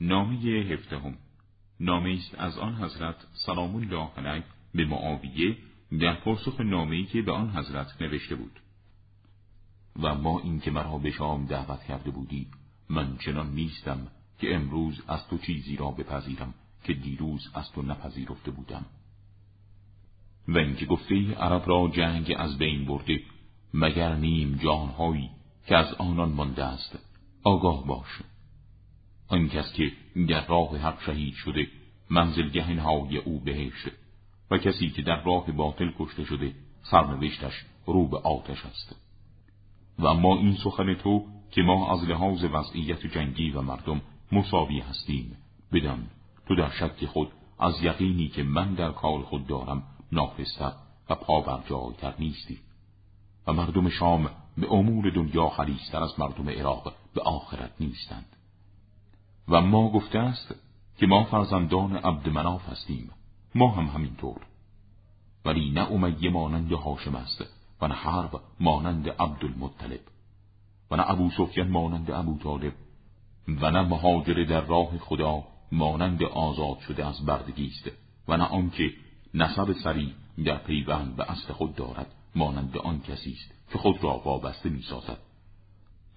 نامه هفدهم. نامه است از آن حضرت سلام الله علیه به معاویه در پاسخ نامه‌ای که به آن حضرت نوشته بود. و ما این که مرا به شام دعوت کرده بودی من چنان نیستم که امروز از تو چیزی را بپذیرم که دیروز از تو نپذیرفته بودم. و اینکه گفته عرب را جنگ از بین برده مگر نیم جانهایی که از آنان مانده است. آگاه باش. آن کس که در راه حق شهید شده منزلگه نهای او بهشت. و کسی که در راه باطل کشته شده سرنوشتش رو به آتش است. و اما این سخن تو که ما از لحاظ وضعیت جنگی و مردم مساوی هستیم بدان تو در شک خود از یقینی که من در کار خود دارم نافستر و پا بر تر نیستی. و مردم شام به امور دنیا خلیستر از مردم عراق به آخرت نیستند. و ما گفته است که ما فرزندان عبد مناف هستیم. ما هم همینطور. ولی نه امیه مانند هاشم است و نه حرب مانند عبدالمطلب و نه ابو سفیان مانند ابو طالب و نه مهاجر در راه خدا مانند آزاد شده از بردگی است و نه آنکه نسب سری در پیوند به اصل خود دارد مانند آن کسی است که خود را وابسته می‌سازد.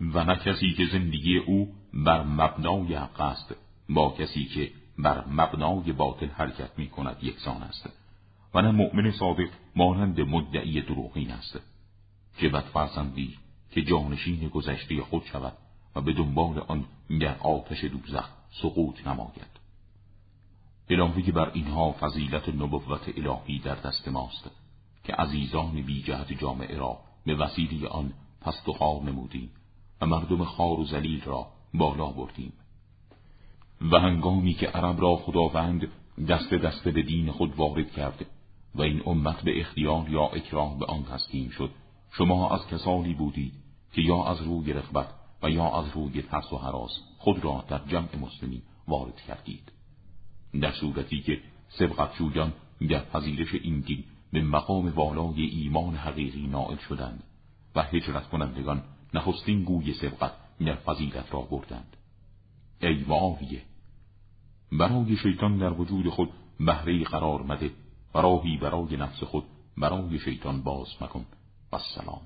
و نه کسی که زندگی او بر مبنای حق است با کسی که بر مبنای باطل حرکت می کند یکسان است و نه مؤمن صادق مانند مدعی دروغین است چه بدفرزندی که جانشین گذشته خود شود و به دنبال آن در آتش دوزخ سقوط نماید. که بر اینها فضیلت نبوت الهی در دست ماست که عزیزان بی جهت جامعه را به وسیله آن پست و خوار نمودیم و مردم خار و زلیل را بالا بردیم و هنگامی که عرب را خداوند دست دست به دین خود وارد کرد و این امت به اختیار یا اکراه به آن تسلیم شد شما از کسانی بودید که یا از روی رغبت و یا از روی ترس و حراس خود را در جمع مسلمین وارد کردید. در صورتی که سبقت جویان در پذیرش این دین به مقام والای ایمان حقیقی نائل شدند و هجرت کنندگان نخستین گوی سبقت در فضیلت را بردند. ای معاویه برای شیطان در وجود خود بهره قرار مده. و راهی برای نفس خود برای شیطان باز مکن. و السلام